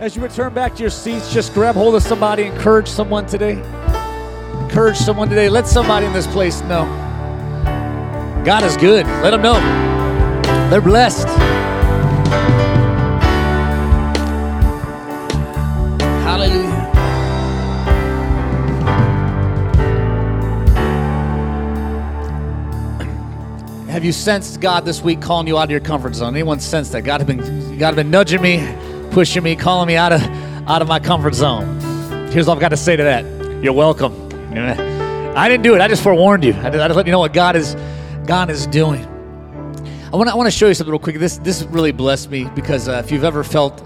As you return back to your seats, just grab hold of somebody, encourage someone today. Encourage someone today. Let somebody in this place know God is good. Let them know they're blessed. Hallelujah. Have you sensed God this week calling you out of your comfort zone? Anyone sensed that? God has been God has been nudging me, pushing me, calling me out of out of my comfort zone. Here's all I've got to say to that. You're welcome. I didn't do it. I just forewarned you. I just, I just let you know what God is God is doing. I want to I want to show you something real quick. This this really blessed me because uh, if you've ever felt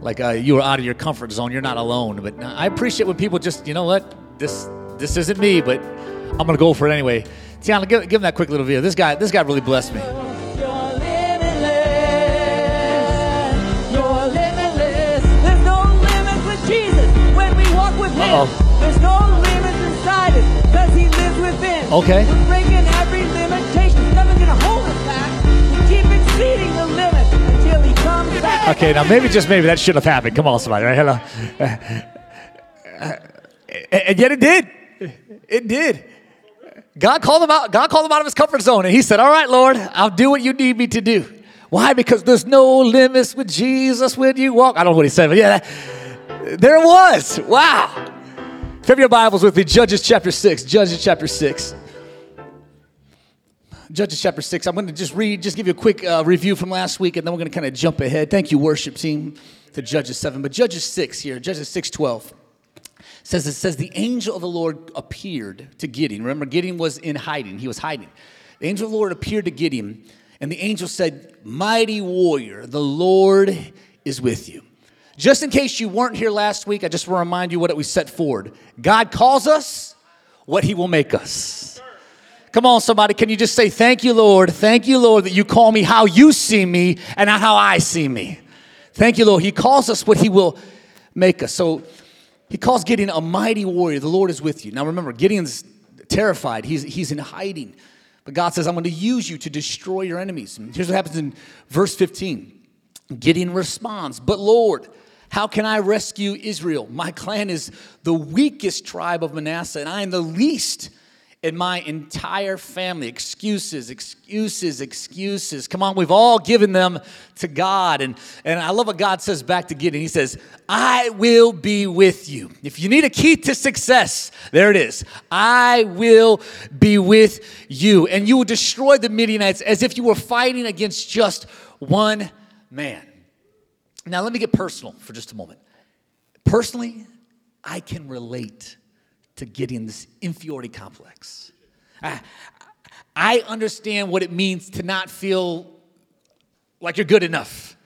like uh, you were out of your comfort zone, you're not alone. But I appreciate when people just you know what this this isn't me, but I'm gonna go for it anyway. Tiana, give, give him that quick little video. This guy this guy really blessed me. Walk with Him. Uh-oh. There's no limits inside us because He lives within. Okay. We're breaking every limitation. Nothing's going to hold us back. We keep exceeding the limits until He comes back. Okay, now maybe just maybe that shouldn't have happened. Come on, somebody, right? Hello. Uh, uh, uh, and yet it did. It did. God called him out. God called him out of his comfort zone, and he said, "All right, Lord, I'll do what you need me to do." Why? Because there's no limits with Jesus when you walk. I don't know what he said, but yeah, that, there was. Wow. If you have your Bibles with me, Judges chapter six. Judges chapter six. Judges chapter 6. I'm going to just read, just give you a quick uh, review from last week, and then we're going to kind of jump ahead. Thank you, worship team, to Judges 7. But Judges 6 here, Judges 6 12 says it says the angel of the Lord appeared to Gideon. Remember, Gideon was in hiding. He was hiding. The angel of the Lord appeared to Gideon, and the angel said, Mighty warrior, the Lord is with you. Just in case you weren't here last week, I just want to remind you what we set forward. God calls us what he will make us. Come on, somebody. Can you just say, Thank you, Lord? Thank you, Lord, that you call me how you see me and not how I see me. Thank you, Lord. He calls us what he will make us. So he calls Gideon a mighty warrior. The Lord is with you. Now remember, Gideon's terrified, he's, he's in hiding. But God says, I'm going to use you to destroy your enemies. And here's what happens in verse 15 Gideon responds, But Lord, how can I rescue Israel? My clan is the weakest tribe of Manasseh, and I am the least in my entire family. Excuses, excuses, excuses. Come on, we've all given them to God. And, and I love what God says back to Gideon. He says, I will be with you. If you need a key to success, there it is. I will be with you. And you will destroy the Midianites as if you were fighting against just one man. Now, let me get personal for just a moment. Personally, I can relate to Gideon's inferiority complex. I, I understand what it means to not feel like you're good enough.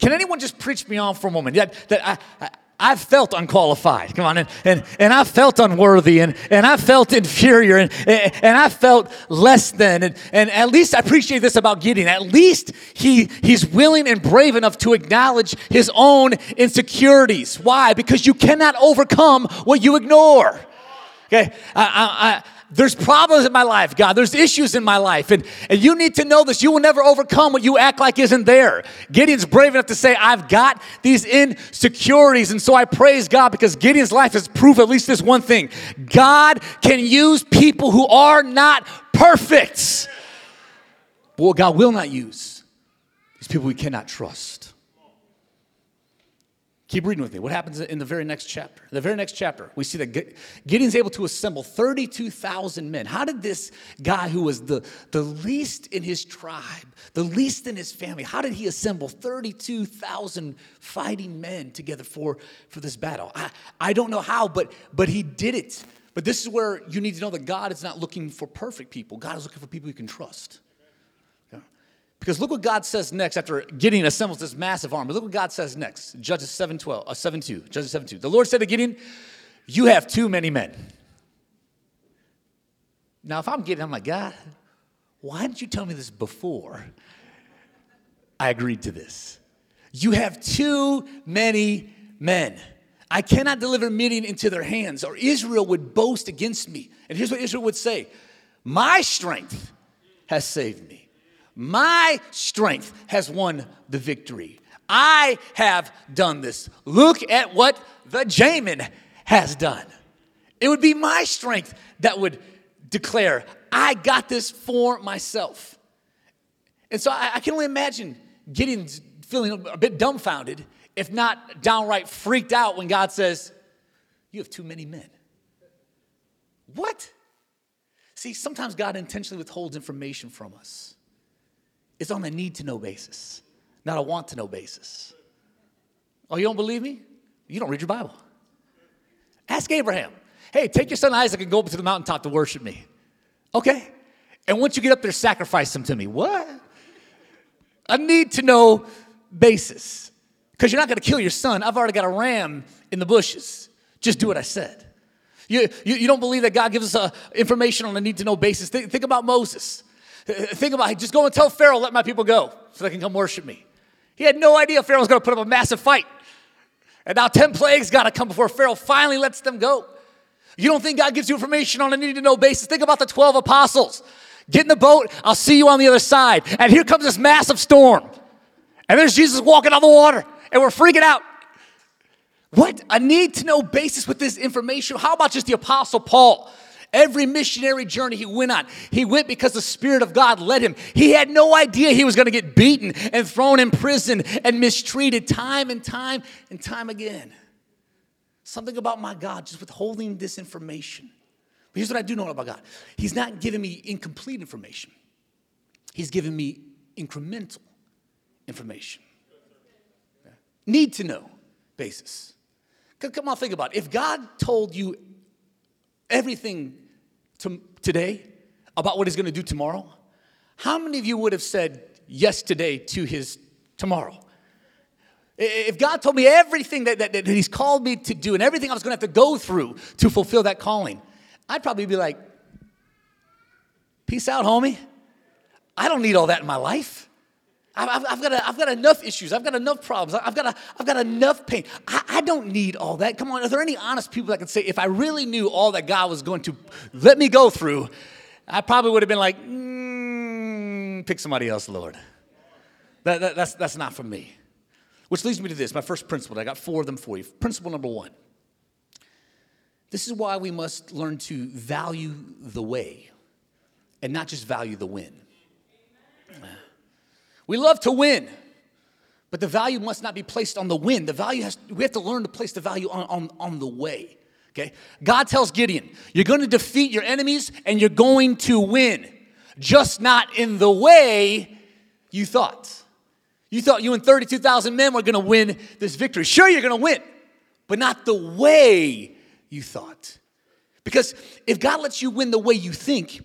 Can anyone just preach me on for a moment? That, that I, I, I felt unqualified. Come on. And, and, and I felt unworthy and, and I felt inferior and, and I felt less than. And, and at least I appreciate this about Gideon. At least he, he's willing and brave enough to acknowledge his own insecurities. Why? Because you cannot overcome what you ignore. Okay? I, I, I, there's problems in my life, God. There's issues in my life. And, and you need to know this. You will never overcome what you act like isn't there. Gideon's brave enough to say, I've got these insecurities. And so I praise God because Gideon's life has proved at least this one thing God can use people who are not perfect. But what God will not use is people we cannot trust. Keep reading with me. What happens in the very next chapter? The very next chapter, we see that Gideon's able to assemble 32,000 men. How did this guy who was the, the least in his tribe, the least in his family, how did he assemble 32,000 fighting men together for, for this battle? I, I don't know how, but, but he did it. But this is where you need to know that God is not looking for perfect people. God is looking for people you can trust. Because look what God says next after Gideon assembles this massive army. Look what God says next. Judges 7 12, uh, 7 2. Judges 7 2. The Lord said to Gideon, You have too many men. Now, if I'm Gideon, I'm like, God, why didn't you tell me this before I agreed to this? You have too many men. I cannot deliver Midian into their hands, or Israel would boast against me. And here's what Israel would say My strength has saved me. My strength has won the victory. I have done this. Look at what the Jamin has done. It would be my strength that would declare, I got this for myself. And so I, I can only imagine Gideon feeling a bit dumbfounded, if not downright freaked out, when God says, You have too many men. What? See, sometimes God intentionally withholds information from us. It's on a need to know basis, not a want to know basis. Oh, you don't believe me? You don't read your Bible. Ask Abraham, hey, take your son Isaac and go up to the mountaintop to worship me. Okay. And once you get up there, sacrifice him to me. What? A need to know basis. Because you're not going to kill your son. I've already got a ram in the bushes. Just do what I said. You, you, you don't believe that God gives us uh, information on a need to know basis. Think, think about Moses. Think about it. just go and tell Pharaoh, let my people go so they can come worship me. He had no idea Pharaoh was going to put up a massive fight. And now 10 plagues got to come before Pharaoh finally lets them go. You don't think God gives you information on a need to know basis? Think about the 12 apostles. Get in the boat, I'll see you on the other side. And here comes this massive storm. And there's Jesus walking on the water, and we're freaking out. What? A need to know basis with this information. How about just the Apostle Paul? Every missionary journey he went on, he went because the Spirit of God led him. He had no idea he was going to get beaten and thrown in prison and mistreated time and time and time again. Something about my God just withholding this information. But here's what I do know about God He's not giving me incomplete information, He's giving me incremental information. Need to know basis. Come on, think about it. If God told you everything to, today about what He's going to do tomorrow, how many of you would have said yes today to His tomorrow? If God told me everything that, that, that He's called me to do and everything I was going to have to go through to fulfill that calling, I'd probably be like, peace out, homie. I don't need all that in my life. I've, I've, got, I've got enough issues. I've got enough problems. I've got, I've got enough pain. I, I don't need all that. Come on, are there any honest people that can say, if I really knew all that God was going to let me go through, I probably would have been like, mm, pick somebody else, Lord. That, that, that's, that's not for me. Which leads me to this my first principle. I got four of them for you. Principle number one this is why we must learn to value the way and not just value the win. We love to win, but the value must not be placed on the win. The value has, we have to learn to place the value on, on, on the way. Okay? God tells Gideon, you're going to defeat your enemies and you're going to win, just not in the way you thought. You thought you and 32,000 men were going to win this victory. Sure, you're going to win, but not the way you thought. Because if God lets you win the way you think,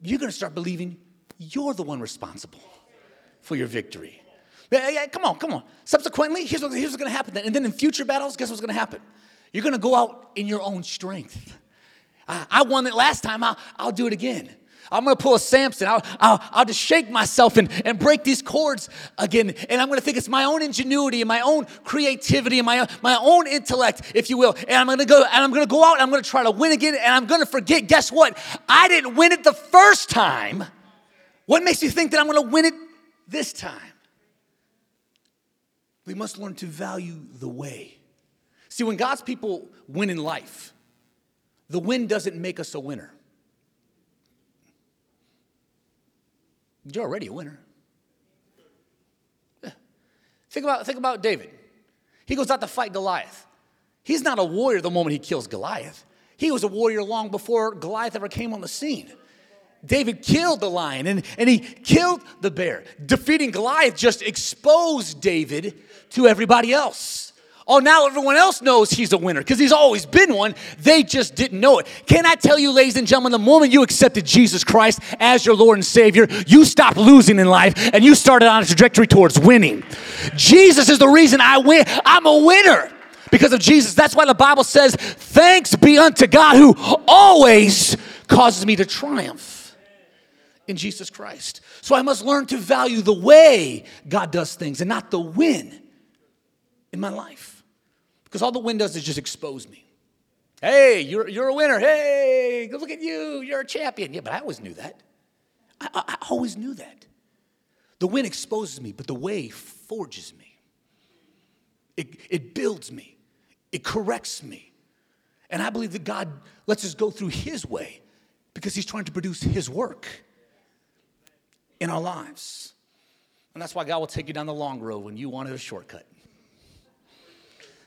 you're going to start believing you're the one responsible for your victory. Yeah, yeah, come on, come on. Subsequently, here's, what, here's what's to happen. then. And then in future battles, guess what's to happen? You're to go out in your own strength. I, I won it last time, I'll, I'll do it again. I'm gonna pull a Samson. I'll, I'll, I'll just shake myself and, and break these cords again. And I'm gonna think it's my own ingenuity and my own creativity and my, my own intellect, if you will. And I'm gonna go and I'm gonna go out and I'm gonna try to win again. And I'm gonna forget, guess what? I didn't win it the first time. What makes you think that I'm gonna win it this time? We must learn to value the way. See, when God's people win in life, the win doesn't make us a winner. You're already a winner. Yeah. Think about, think about David. He goes out to fight Goliath. He's not a warrior the moment he kills Goliath. He was a warrior long before Goliath ever came on the scene. David killed the lion and, and he killed the bear. Defeating Goliath just exposed David to everybody else. Oh, now everyone else knows he's a winner because he's always been one. They just didn't know it. Can I tell you, ladies and gentlemen, the moment you accepted Jesus Christ as your Lord and Savior, you stopped losing in life and you started on a trajectory towards winning. Jesus is the reason I win. I'm a winner because of Jesus. That's why the Bible says, Thanks be unto God who always causes me to triumph in Jesus Christ. So I must learn to value the way God does things and not the win in my life. Because all the win does is just expose me. Hey, you're, you're a winner. Hey, look at you. You're a champion. Yeah, but I always knew that. I, I, I always knew that. The win exposes me, but the way forges me. it, it builds me, it corrects me. And I believe that God lets us go through His way because He's trying to produce His work in our lives. And that's why God will take you down the long road when you wanted a shortcut.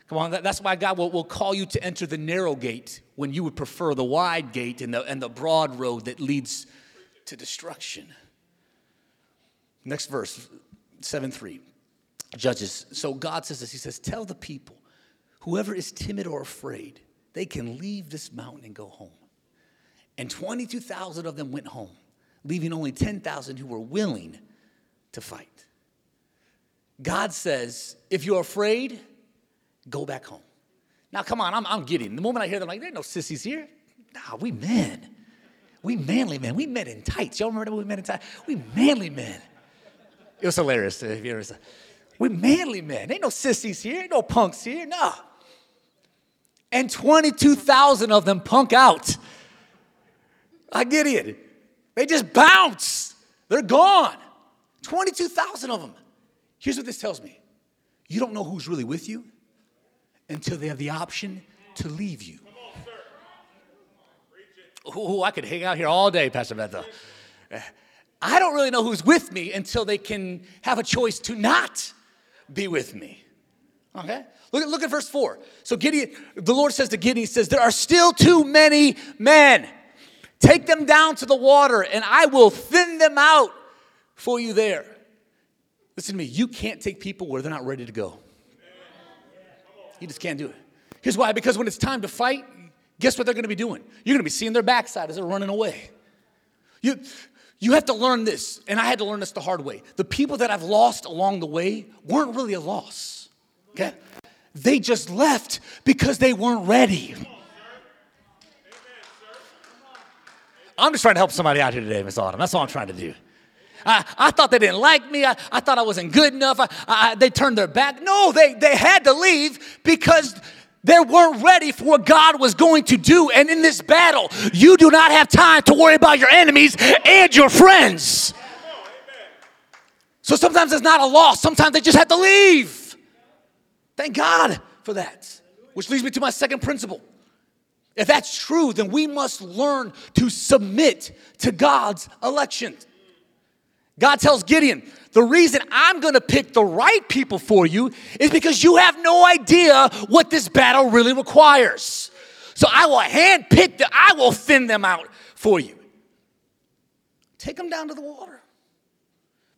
Come on, that's why God will, will call you to enter the narrow gate when you would prefer the wide gate and the, and the broad road that leads to destruction. Next verse, 7 3. Judges. So God says this He says, Tell the people, whoever is timid or afraid, they can leave this mountain and go home. And 22,000 of them went home, leaving only 10,000 who were willing to fight. God says, if you're afraid, go back home. Now, come on, I'm, I'm getting. The moment I hear them, like, there are no sissies here. Nah, we men. We manly men. We men in tights. Y'all remember we men in tights? We manly men. It was hilarious. If you ever saw. we manly men. Ain't no sissies here. Ain't no punks here. No. And 22,000 of them punk out. I get it. They just bounce. They're gone. 22,000 of them. Here's what this tells me you don't know who's really with you until they have the option to leave you. Oh, I could hang out here all day, Pastor Bethel. I don't really know who's with me until they can have a choice to not be with me. Okay? Look at, look at verse 4. So Gideon, the Lord says to Gideon, He says, There are still too many men. Take them down to the water, and I will thin them out for you there. Listen to me, you can't take people where they're not ready to go. You just can't do it. Here's why because when it's time to fight, guess what they're gonna be doing? You're gonna be seeing their backside as they're running away. You, you have to learn this, and I had to learn this the hard way. The people that I've lost along the way weren't really a loss, okay? They just left because they weren't ready. I'm just trying to help somebody out here today, Miss Autumn. That's all I'm trying to do. I, I thought they didn't like me. I, I thought I wasn't good enough. I, I, they turned their back. No, they, they had to leave because they weren't ready for what God was going to do. And in this battle, you do not have time to worry about your enemies and your friends. So sometimes it's not a loss, sometimes they just have to leave. Thank God for that. Which leads me to my second principle. If that's true, then we must learn to submit to God's election. God tells Gideon, the reason I'm gonna pick the right people for you is because you have no idea what this battle really requires. So I will handpick them, I will thin them out for you. Take them down to the water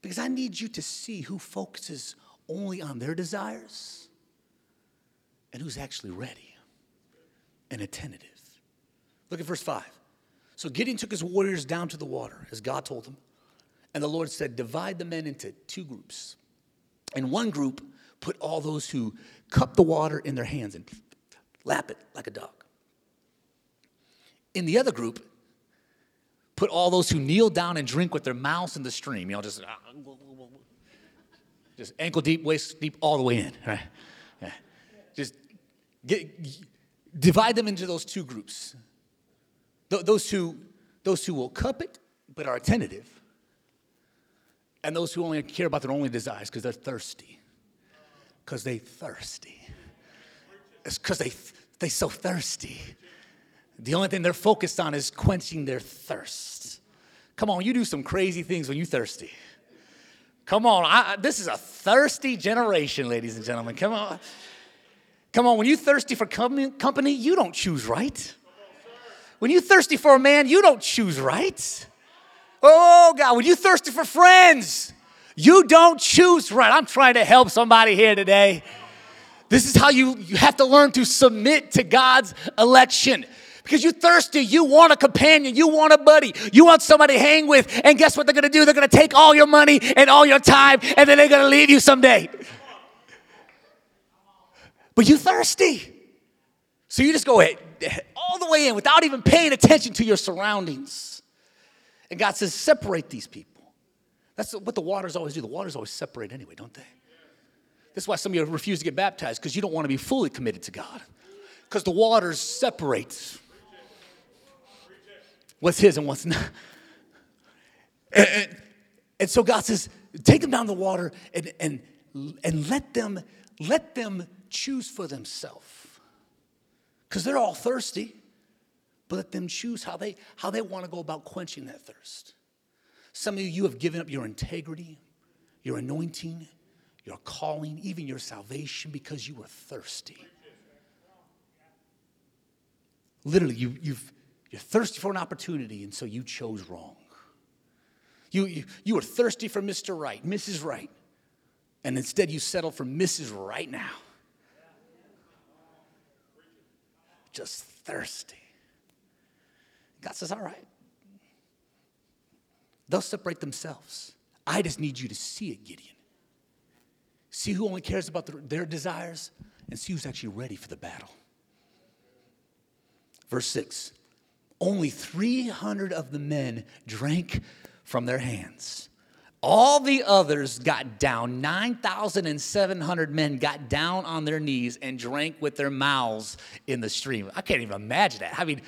because I need you to see who focuses only on their desires and who's actually ready and attentive. Look at verse 5. So Gideon took his warriors down to the water as God told him. And the Lord said, Divide the men into two groups. And one group put all those who cup the water in their hands and lap it like a dog. In the other group, put all those who kneel down and drink with their mouths in the stream. You know, just, just ankle deep, waist deep, all the way in. Right? Just get, divide them into those two groups. Th- those who, those who will cup it but are attentive, and those who only care about their only desires because they're thirsty. Because they thirsty. It's because they they so thirsty. The only thing they're focused on is quenching their thirst. Come on, you do some crazy things when you thirsty. Come on, I, this is a thirsty generation, ladies and gentlemen. Come on. Come on, when you're thirsty for company, you don't choose right. When you're thirsty for a man, you don't choose right. Oh, God, when you're thirsty for friends, you don't choose right. I'm trying to help somebody here today. This is how you, you have to learn to submit to God's election. Because you're thirsty, you want a companion, you want a buddy, you want somebody to hang with, and guess what they're gonna do? They're gonna take all your money and all your time, and then they're gonna leave you someday. But you're thirsty. So you just go ahead, all the way in without even paying attention to your surroundings. And God says, separate these people. That's what the waters always do. The waters always separate anyway, don't they? That's why some of you refuse to get baptized because you don't want to be fully committed to God. Because the waters separate what's His and what's not. And, and, and so God says, take them down the water and, and, and let them let them choose for themselves. Because they're all thirsty, but let them choose how they, how they want to go about quenching that thirst. Some of you, you have given up your integrity, your anointing, your calling, even your salvation because you were thirsty. Literally, you, you've, you're thirsty for an opportunity, and so you chose wrong. You, you, you were thirsty for Mr. Right, Mrs. Right, and instead you settled for Mrs. Right now. Just thirsty. God says, All right. They'll separate themselves. I just need you to see it, Gideon. See who only cares about their, desires and see who's actually ready for the battle. Verse 6 Only 300 of the men drank from their hands. All the others got down. 9,700 men got down on their knees and drank with their mouths in the stream. I can't even imagine that. I mean,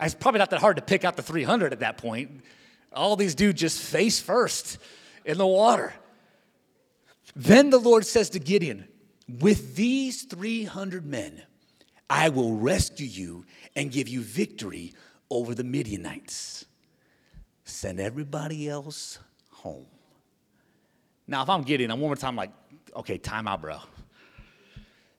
it's probably not that hard to pick out the 300 at that point. All these dudes just face first in the water. Then the Lord says to Gideon, With these 300 men, I will rescue you and give you victory over the Midianites. Send everybody else home. Now, if I'm Gideon, I'm one more time like, okay, time out, bro.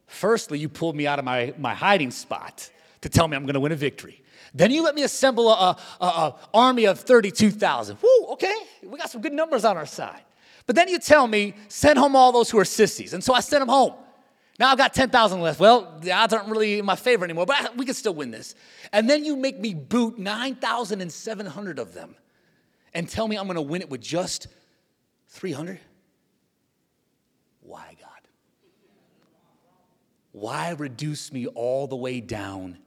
Firstly, you pulled me out of my, my hiding spot to tell me I'm going to win a victory. Then you let me assemble a, a, a army of 32,000. Whoo, okay, we got some good numbers on our side. But then you tell me, send home all those who are sissies. And so I sent them home. Now I've got 10,000 left. Well, the odds aren't really in my favor anymore, but we can still win this. And then you make me boot 9,700 of them and tell me I'm going to win it with just 300? Why, God? Why reduce me all the way down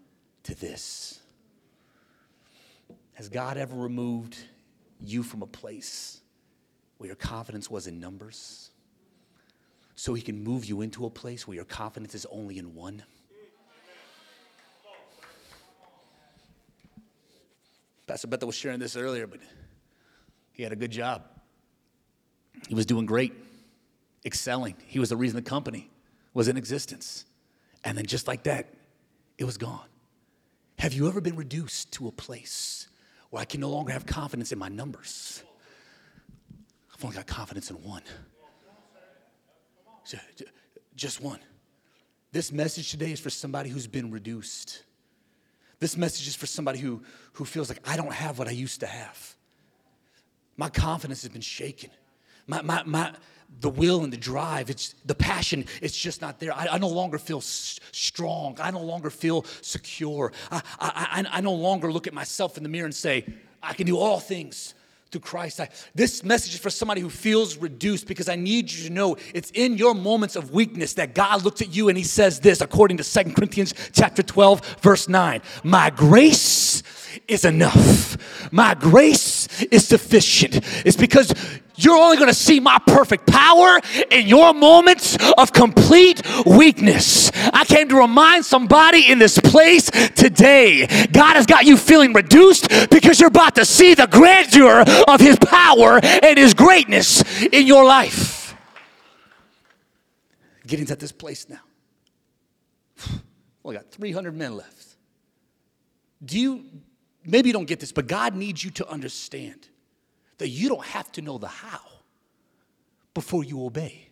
to this? Has God ever removed you from a place where your confidence was in numbers? So he can move you into a place where your confidence is only in one? Pastor Bethel was sharing this earlier, but he had a good job. He was doing great, excelling. He was the reason the company was in existence. And then just like that, it was gone. Have you ever been reduced to a place where I can no longer have confidence in my numbers? I've only got confidence in one. Just one. This message today is for somebody who's been reduced. This message is for somebody who, who feels like I don't have what I used to have. My confidence has been shaken. My, my, my, the will and the drive, it's the passion, it's just not there. I, I no longer feel s- strong. I no longer feel secure. I, I, I, I no longer look at myself in the mirror and say, I can do all things through Christ. I, this message is for somebody who feels reduced because I need you to know it's in your moments of weakness that God looks at you and he says this according to Second Corinthians chapter 12 verse 9. My grace is enough. My grace is sufficient. It's because you're only going to see my perfect power in your moments of complete weakness. I came to remind somebody in this place today God has got you feeling reduced because you're about to see the grandeur of His power and His greatness in your life. Getting to this place now. I got 300 men left. Do you, maybe you don't get this, but God needs you to understand that you don't have to know the how before you obey.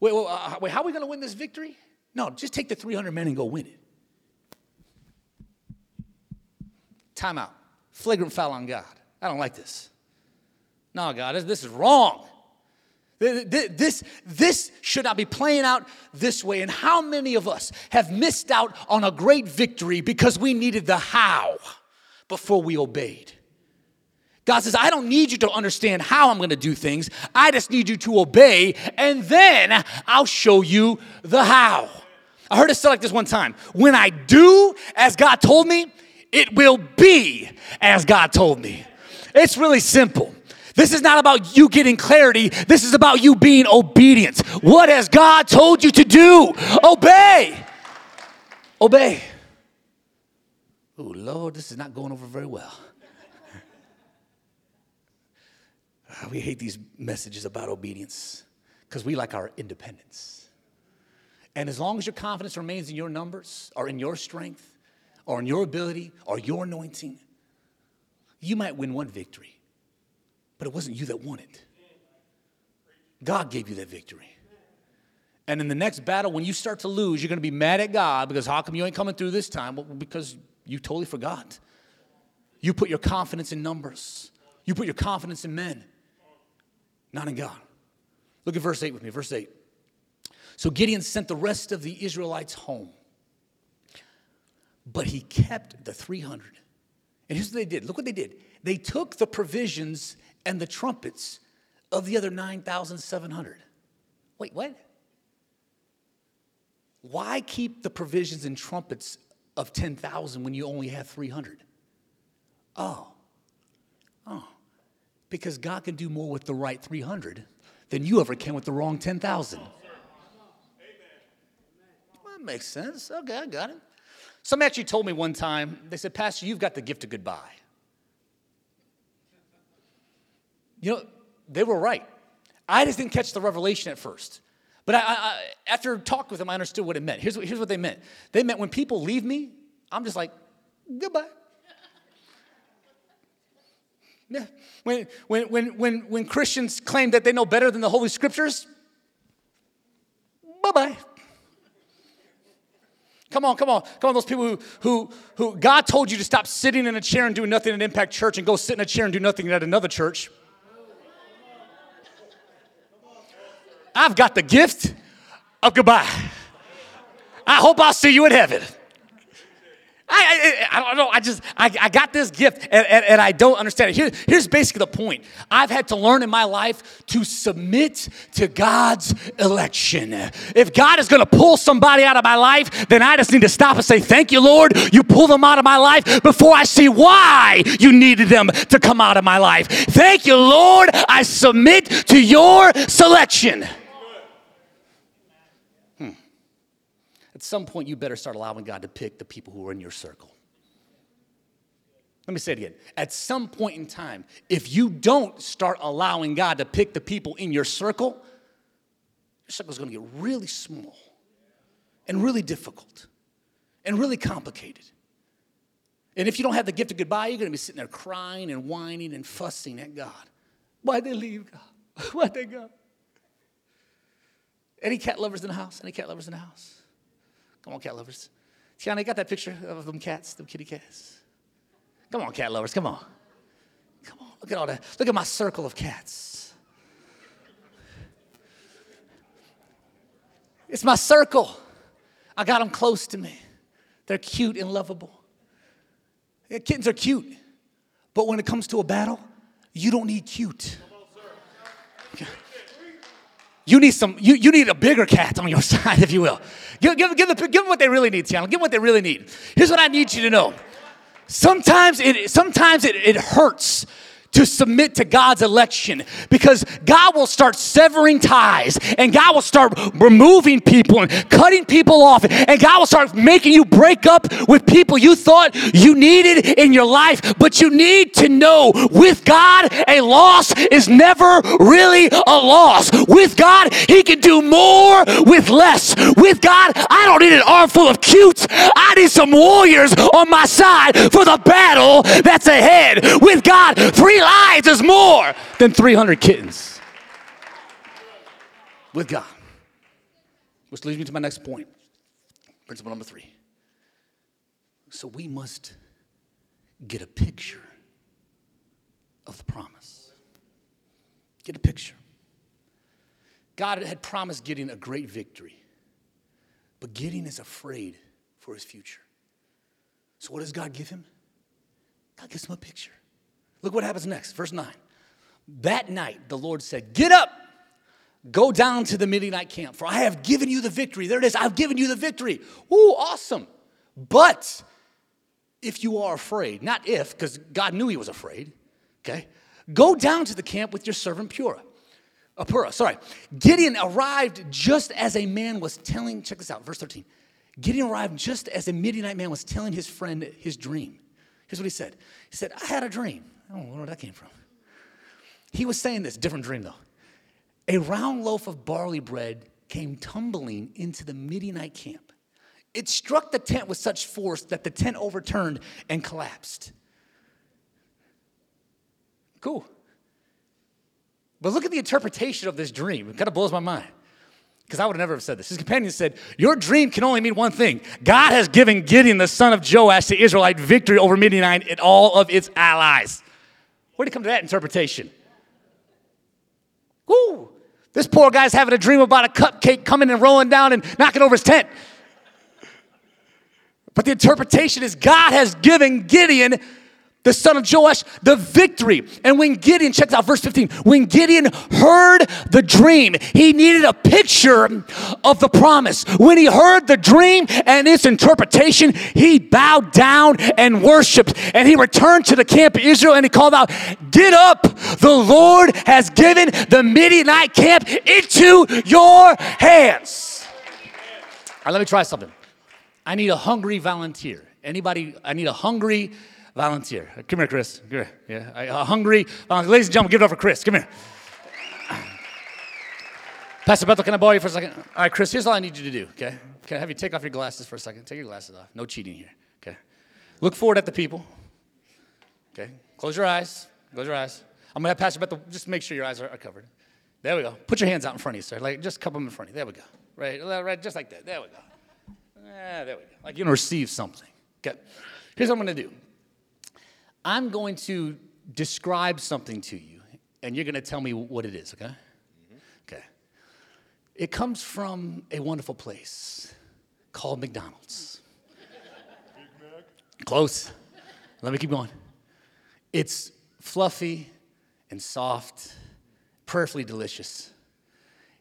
Wait, wait, uh, wait how are we going to win this victory? No, just take the 300 men and go win it. Time out. Flagrant foul on God. I don't like this. No, God, this is wrong. This, this should not be playing out this way. And how many of us have missed out on a great victory because we needed the how before we obeyed? God says, I don't need you to understand how I'm going to do things. I just need you to obey, and then I'll show you the how. I heard it said like this one time When I do as God told me, it will be as God told me. It's really simple. This is not about you getting clarity. This is about you being obedient. What has God told you to do? Obey. Obey. Oh, Lord, this is not going over very well. We hate these messages about obedience because we like our independence. And as long as your confidence remains in your numbers or in your strength or in your ability or your anointing, you might win one victory, but it wasn't you that won it. God gave you that victory. And in the next battle, when you start to lose, you're going to be mad at God because how come you ain't coming through this time? Well, because you totally forgot. You put your confidence in numbers, you put your confidence in men, not in God. Look at verse 8 with me. Verse 8. So Gideon sent the rest of the Israelites home, but he kept the 300. And here's what they did look what they did. They took the provisions and the trumpets of the other 9,700. Wait, what? Why keep the provisions and trumpets of 10,000 when you only have 300? Oh, oh, because God can do more with the right 300 than you ever can with the wrong 10,000. Well, that makes sense. Okay, I got it. Some actually told me one time, they said, Pastor, you've got the gift of goodbye. You know, they were right. I just didn't catch the revelation at first. But I, I, after talking with them, I understood what it meant. Here's what, here's what they meant they meant when people leave me, I'm just like, goodbye. Yeah. When, when, when, when, when Christians claim that they know better than the Holy Scriptures, bye bye. Come on, come on, come on, those people who, who, who God told you to stop sitting in a chair and doing nothing at Impact Church and go sit in a chair and do nothing at another church. I've got the gift of goodbye. I hope I'll see you in heaven. I, I, I, don't know. I just, I, I got this gift and, and, and I don't understand it. Here, here's basically the point. I've had to learn in my life to submit to God's election. If God is going to pull somebody out of my life, then I just need to stop and say, Thank you, Lord. You pull them out of my life before I see why you needed them to come out of my life. Thank you, Lord. I submit to your selection. Some point, you better start allowing God to pick the people who are in your circle. Let me say it again. At some point in time, if you don't start allowing God to pick the people in your circle, your circle is going to get really small and really difficult and really complicated. And if you don't have the gift of goodbye, you're going to be sitting there crying and whining and fussing at God. Why'd they leave, God? Why'd they go? Any cat lovers in the house? Any cat lovers in the house? Come on, cat lovers. Tiana, you got that picture of them cats, them kitty cats? Come on, cat lovers, come on. Come on, look at all that. Look at my circle of cats. It's my circle. I got them close to me. They're cute and lovable. Yeah, kittens are cute. But when it comes to a battle, you don't need cute. You need some, you, you need a bigger cat on your side, if you will. Give, give, give, the, give them what they really need, Tiana. Give them what they really need. Here's what I need you to know. Sometimes it, sometimes it, it hurts to submit to God's election because God will start severing ties and God will start removing people and cutting people off and God will start making you break up with people you thought you needed in your life. But you need to know with God, a loss is never really a loss. With God, He can do more with less. With God, I don't need an armful of cutes. I need some warriors on my side for the battle that's ahead. With God, three lives is more than 300 kittens with God. Which leads me to my next point. Principle number three. So we must get a picture of the promise. Get a picture. God had promised Gideon a great victory, but Gideon is afraid for his future. So, what does God give him? God gives him a picture. Look what happens next, verse 9. That night, the Lord said, Get up, go down to the Midianite camp, for I have given you the victory. There it is, I've given you the victory. Ooh, awesome. But if you are afraid, not if, because God knew he was afraid, okay? Go down to the camp with your servant Pura. Purah, sorry. Gideon arrived just as a man was telling, check this out, verse 13. Gideon arrived just as a Midianite man was telling his friend his dream. Here's what he said He said, I had a dream. I don't know where that came from. He was saying this, different dream though. A round loaf of barley bread came tumbling into the Midianite camp. It struck the tent with such force that the tent overturned and collapsed. Cool. But look at the interpretation of this dream. It kind of blows my mind. Because I would have never have said this. His companion said, Your dream can only mean one thing. God has given Gideon, the son of Joash, the Israelite, victory over Midianite and all of its allies. Where did he come to that interpretation? Woo! This poor guy's having a dream about a cupcake coming and rolling down and knocking over his tent. But the interpretation is God has given Gideon the son of Joash, the victory. And when Gideon, check out verse 15, when Gideon heard the dream, he needed a picture of the promise. When he heard the dream and its interpretation, he bowed down and worshiped. And he returned to the camp of Israel and he called out, Get up, the Lord has given the Midianite camp into your hands. All right, let me try something. I need a hungry volunteer. Anybody, I need a hungry volunteer. Uh, come here, Chris. Come here. Yeah, hungry volunteer. Ladies and gentlemen, give it up for Chris. Come here. Pastor Bethel, can I borrow you for a second? All right, Chris, here's all I need you to do, okay? Can I have you take off your glasses for a second? Take your glasses off. No cheating here, okay? Look forward at the people, okay? Close your eyes. Close your eyes. I'm gonna have Pastor Bethel just make sure your eyes are, are covered. There we go. Put your hands out in front of you, sir. Like, just cup them in front of you. There we go. Right, uh, right, just like that. There we go. Yeah, there we go. Like you're gonna receive something. Okay. Here's what I'm gonna do. I'm going to describe something to you, and you're going to tell me what it is, okay? Mm-hmm. Okay. It comes from a wonderful place called McDonald's. Close. Let me keep going. It's fluffy and soft, perfectly delicious.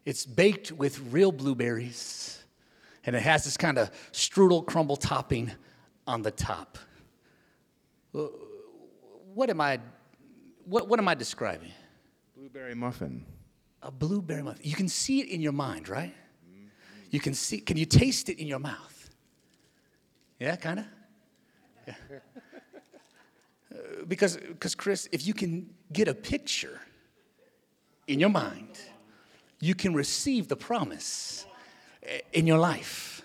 It's baked with real blueberries, and it has this kind of strudel crumble topping on the top what am I, what, what am I describing? Blueberry muffin. A blueberry muffin. You can see it in your mind, right? You can see, can you taste it in your mouth? Yeah, kind of? Yeah. Because, because, Chris, if you can get a picture in your mind, you can receive the promise eh, in your life.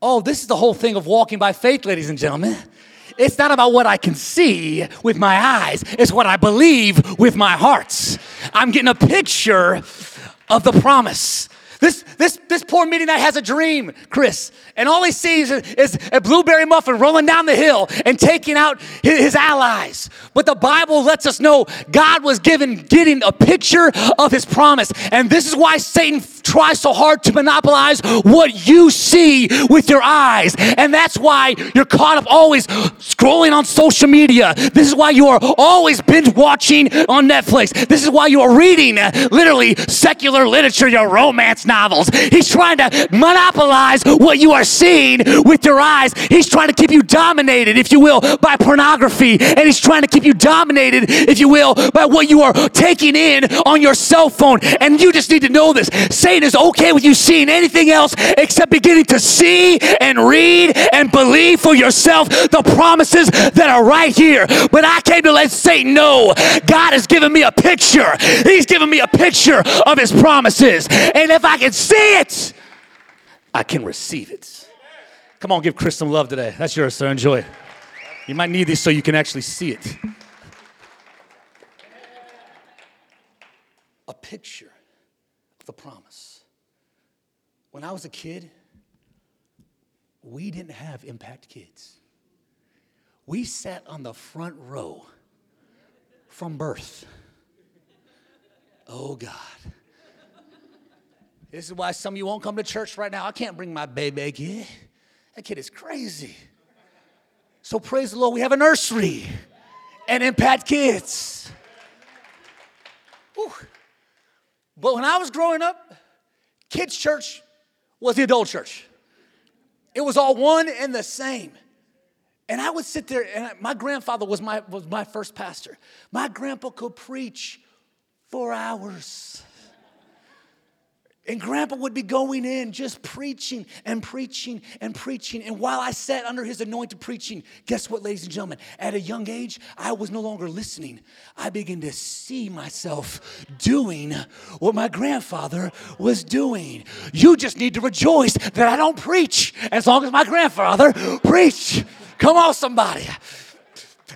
Oh, this is the whole thing of walking by faith, ladies and gentlemen. It's not about what I can see with my eyes, it's what I believe with my heart. I'm getting a picture of the promise. This, this, this poor Midianite has a dream, Chris, and all he sees is, a blueberry muffin rolling down the hill and taking out his, his, allies. But the Bible lets us know God was given Gideon a picture of his promise. And this is why Satan tries so hard to monopolize what you see with your eyes. And that's why you're caught up always scrolling on social media. This is why you are always binge watching on Netflix. This is why you are reading uh, literally secular literature, your romance novels. He's trying to monopolize what you are seeing with your eyes. He's trying to keep you dominated, if you will, by pornography. And he's trying to keep you dominated, if you will, by what you are taking in on your cell phone. And you just need to know this. Satan is okay with you seeing anything else except beginning to see and read and believe for yourself the promises that are right here. But I came to let Satan know God has given me a picture. He's given me a picture of his promises. And if I can see it, I can receive it. Come on, give Chris some love today. That's yours, sir. Enjoy. You might need this so you can actually see it. A picture of the promise. When I was a kid, we didn't have impact kids. We sat on the front row from birth. Oh, God. This is why some of you won't come to church right now. I can't bring my baby kid. That kid is crazy. So praise the Lord, we have a nursery and impact kids. Whew. But when I was growing up, kids' church was the adult church. It was all one and the same. And I would sit there, and my grandfather was my, was my first pastor. My grandpa could preach for hours. And grandpa would be going in just preaching and preaching and preaching. And while I sat under his anointed preaching, guess what, ladies and gentlemen? At a young age, I was no longer listening. I began to see myself doing what my grandfather was doing. You just need to rejoice that I don't preach as long as my grandfather preached. Come on, somebody.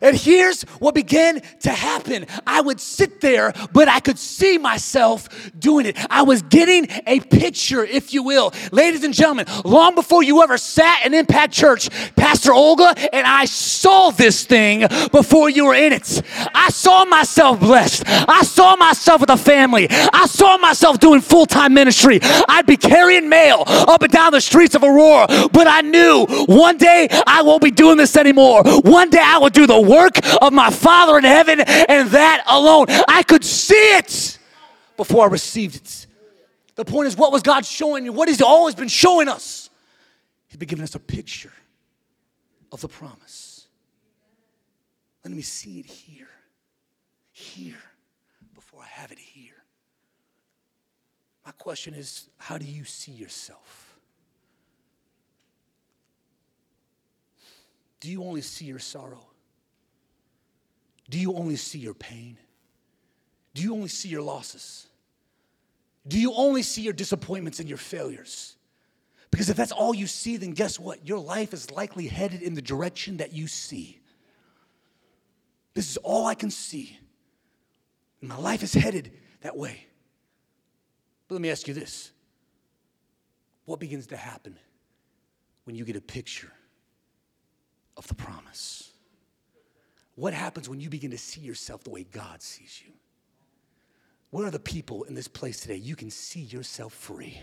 And here's what began to happen. I would sit there, but I could see myself doing it. I was getting a picture, if you will. Ladies and gentlemen, long before you ever sat in Impact Church, Pastor Olga and I saw this thing before you were in it. I saw myself blessed. I saw myself with a family. I saw myself doing full time ministry. I'd be carrying mail up and down the streets of Aurora, but I knew one day I won't be doing this anymore. One day I will do the work of my Father in heaven, and that alone. I could see it before I received it. The point is, what was God showing you? What has He always been showing us? He's been giving us a picture of the promise. Let me see it here, here, before I have it here. My question is, how do you see yourself? Do you only see your sorrow? Do you only see your pain? Do you only see your losses? Do you only see your disappointments and your failures? Because if that's all you see, then guess what? Your life is likely headed in the direction that you see. This is all I can see. And my life is headed that way. But let me ask you this what begins to happen when you get a picture of the promise? What happens when you begin to see yourself the way God sees you? Where are the people in this place today? You can see yourself free.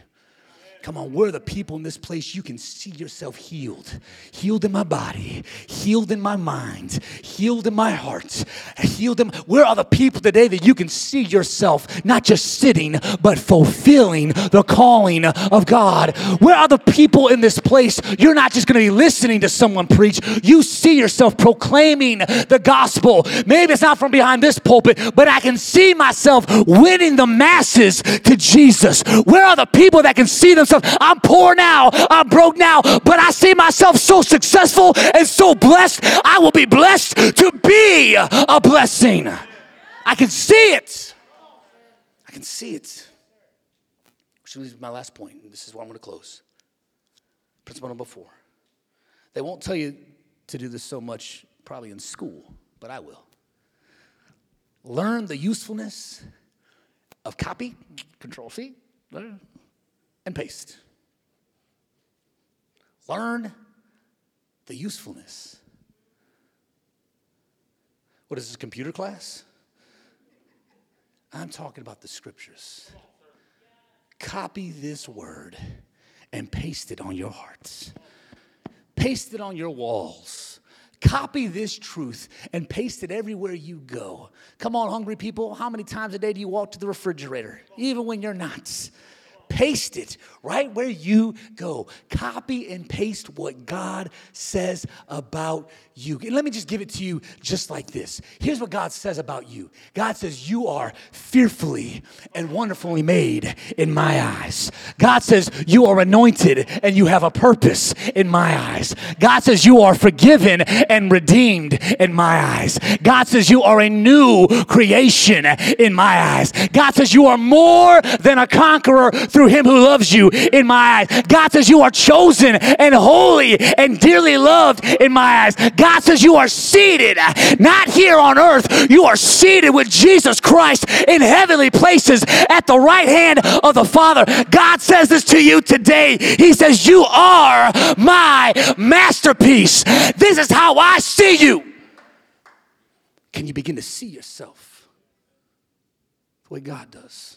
Come on, where are the people in this place you can see yourself healed? Healed in my body, healed in my mind, healed in my heart, healed in. Where are the people today that you can see yourself not just sitting, but fulfilling the calling of God? Where are the people in this place? You're not just going to be listening to someone preach, you see yourself proclaiming the gospel. Maybe it's not from behind this pulpit, but I can see myself winning the masses to Jesus. Where are the people that can see themselves? I'm poor now, I'm broke now, but I see myself so successful and so blessed. I will be blessed to be a blessing. I can see it. I can see it. Which leads to my last point. This is where I'm going to close. Principle number four. They won't tell you to do this so much probably in school, but I will. Learn the usefulness of copy, control C, and paste. Learn the usefulness. What is this, computer class? I'm talking about the scriptures. Copy this word and paste it on your hearts, paste it on your walls. Copy this truth and paste it everywhere you go. Come on, hungry people. How many times a day do you walk to the refrigerator, even when you're not? Paste it right where you go. Copy and paste what God says about you. And let me just give it to you just like this. Here's what God says about you God says, You are fearfully and wonderfully made in my eyes. God says, You are anointed and you have a purpose in my eyes. God says, You are forgiven and redeemed in my eyes. God says, You are a new creation in my eyes. God says, You are more than a conqueror through him who loves you in my eyes. God says, You are chosen and holy and dearly loved in my eyes. God says, You are seated, not here on earth, you are seated with Jesus Christ in heavenly places at the right hand of the Father. God says this to you today. He says, You are my masterpiece. This is how I see you. Can you begin to see yourself the way God does?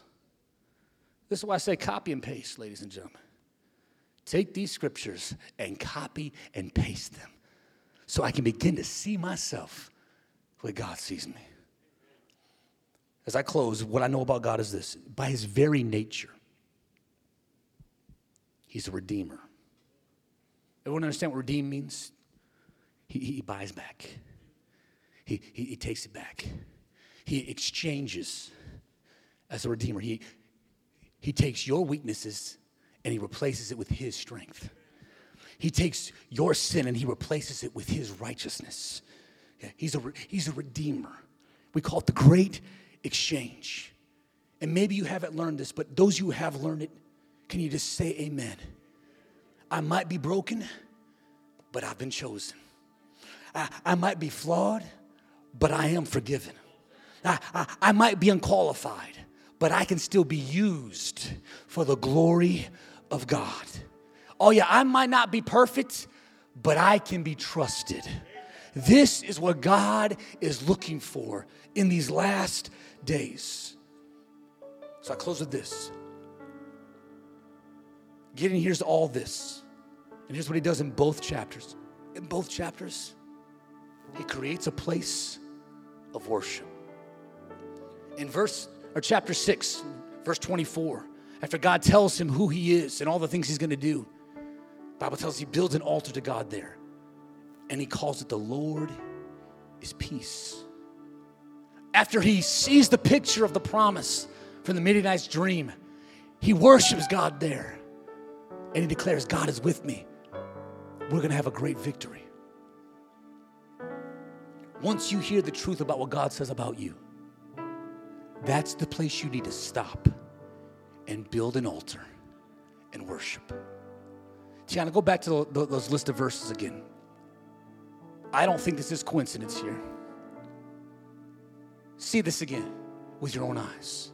This is why I say copy and paste, ladies and gentlemen. Take these scriptures and copy and paste them so I can begin to see myself the way God sees me. As I close, what I know about God is this by his very nature, he's a redeemer. Everyone understand what redeem means? He, he buys back, he, he, he takes it back, he exchanges as a redeemer. He, He takes your weaknesses and he replaces it with his strength. He takes your sin and he replaces it with his righteousness. Yeah, he's, a, he's a redeemer. We call it the great exchange. And maybe you haven't learned this, but those who have learned it, can you just say amen? I might be broken, but I've been chosen. I, I might be flawed, but I am forgiven. I, I, I might be unqualified, but I can still be used for the glory of God. Oh, yeah, I might not be perfect, but I can be trusted. This is what God is looking for in these last days. So I close with this. Gideon here's all this. And here's what he does in both chapters. In both chapters, he creates a place of worship. In verse or chapter 6, verse 24, after God tells him who he is and all the things he's going to do, Bible tells he builds an altar to God there. And he calls it the Lord is peace. After he sees the picture of the promise from the Midianite's dream, he worships God there. And he declares, God is with me. We're going to have a great victory. Once you hear the truth about what God says about you, that's the place you need to stop and build an altar and worship. Tiana, go back to the, those list of verses again. I don't think this is coincidence here. See this again with your own eyes.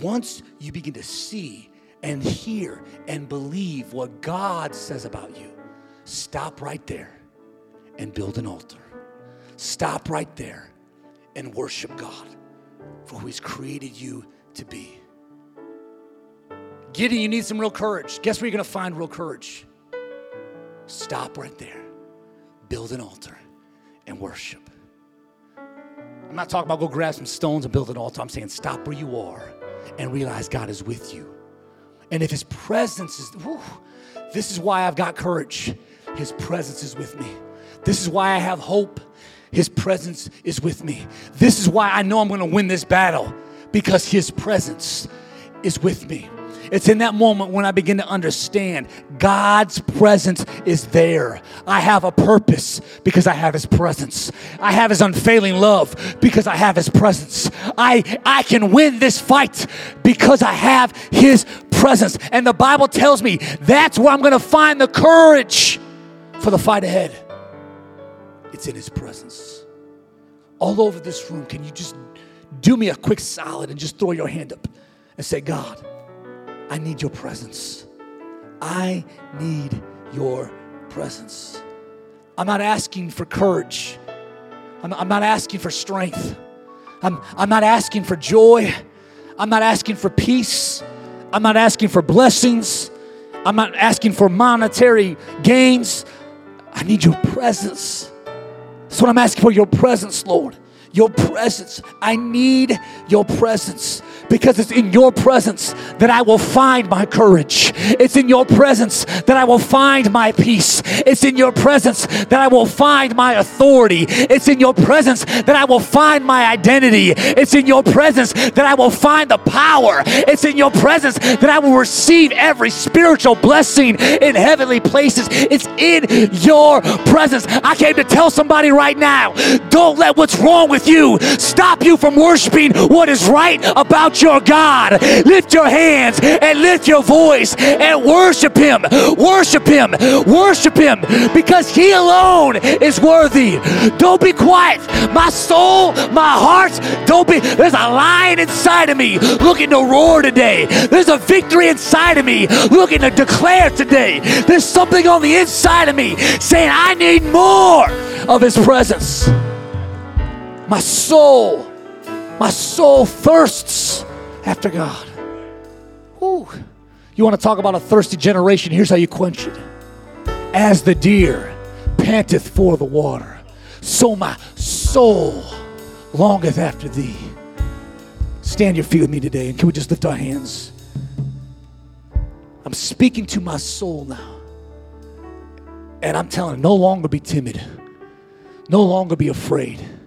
Once you begin to see and hear and believe what God says about you, stop right there and build an altar. Stop right there and worship God for who He's created you to be. Gideon, you need some real courage. Guess where you're going to find real courage? Stop right there, build an altar, and worship. I'm not talking about go grab some stones and build an altar. I'm saying stop where you are and realize God is with you. And if His presence is, whew, this is why I've got courage. His presence is with me. This is why I have hope. His presence is with me. This is why I know I'm going to win this battle because His presence is with me. It's in that moment when I begin to understand God's presence is there. I have a purpose because I have His presence. I have His unfailing love because I have His presence. I, I can win this fight because I have His presence. And the Bible tells me that's where I'm going to find the courage for the fight ahead. It's in His presence. All over this room, can you just do me a quick solid and just throw your hand up and say, God, I need your presence. I need your presence. I'm not asking for courage. I'm, I'm not asking for strength. I'm, I'm not asking for joy. I'm not asking for peace. I'm not asking for blessings. I'm not asking for monetary gains. I need your presence. That's what I'm asking for your presence, Lord. Your presence. I need your presence because it's in your presence that I will find my courage. It's in your presence that I will find my peace. It's in your presence that I will find my authority. It's in your presence that I will find my identity. It's in your presence that I will find the power. It's in your presence that I will receive every spiritual blessing in heavenly places. It's in your presence. I came to tell somebody right now don't let what's wrong with you stop you from worshiping what is right about your God. Lift your hands and lift your voice and worship Him. Worship Him. Worship Him because He alone is worthy. Don't be quiet. My soul, my heart, don't be. There's a lion inside of me looking to roar today. There's a victory inside of me looking to declare today. There's something on the inside of me saying, I need more of His presence. My soul, my soul thirsts after God. Whew. You want to talk about a thirsty generation? Here's how you quench it. As the deer panteth for the water, so my soul longeth after thee. Stand your feet with me today, and can we just lift our hands? I'm speaking to my soul now. And I'm telling no longer be timid, no longer be afraid.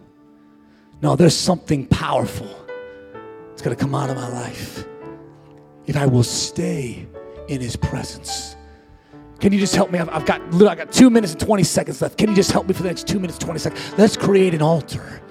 No, there's something powerful that's going to come out of my life. if I will stay in his presence. Can you just help me? I've, I've got I got two minutes and 20 seconds left. Can you just help me for the next two minutes, 20 seconds? Let's create an altar,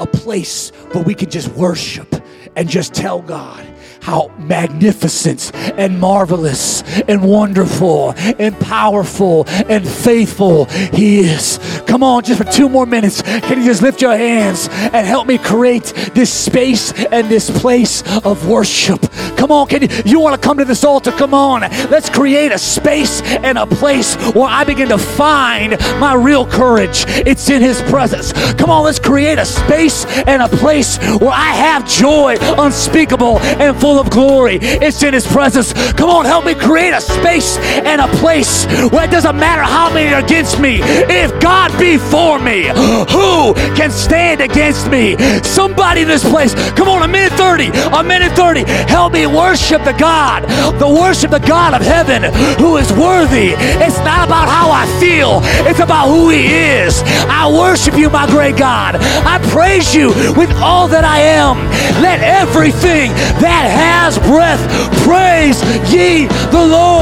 a place where we can just worship and just tell God how magnificent and marvelous and wonderful and powerful and faithful He is. Come on, just for two more minutes, can you just lift your hands and help me create this space and this place of worship? Come on, can you, you want to come to this altar? Come on, let's create a space and a place where I begin to find my real courage. It's in His presence. Come on, let's create a space and a place where I have joy unspeakable and full of glory. It's in His presence. Come on, help me create a space and a place where it doesn't matter how many are against me. If God be for me, who can stand against me? Somebody in this place, come on, a minute 30, a minute 30. Help me worship the God, the worship the God of heaven who is worthy. It's not about how I feel, it's about who He is. I worship you, my great God. I praise you with all that I am. Let everything that has breath praise ye the Lord.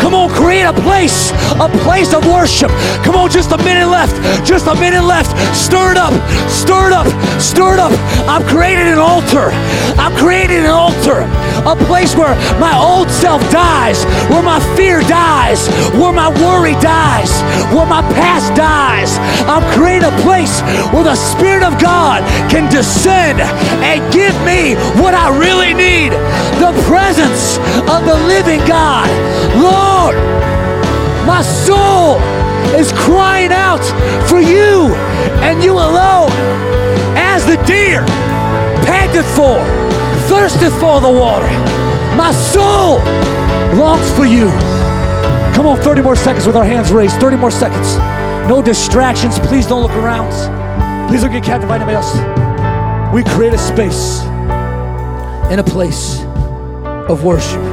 Come on, create a place, a place of worship. Come on, just a minute left, just a minute left. Stir it up, stir it up, stir it up. I'm creating an altar. I'm creating an altar, a place where my old self dies, where my fear dies, where my worry dies, where my past dies. I'm creating a place where the Spirit of God can descend and give me what I really need the presence of the living God. Lord, my soul is crying out for you and you alone as the deer panteth for, thirsteth for the water. My soul longs for you. Come on, 30 more seconds with our hands raised. 30 more seconds. No distractions. Please don't look around. Please don't get captive by anybody else. We create a space and a place of worship.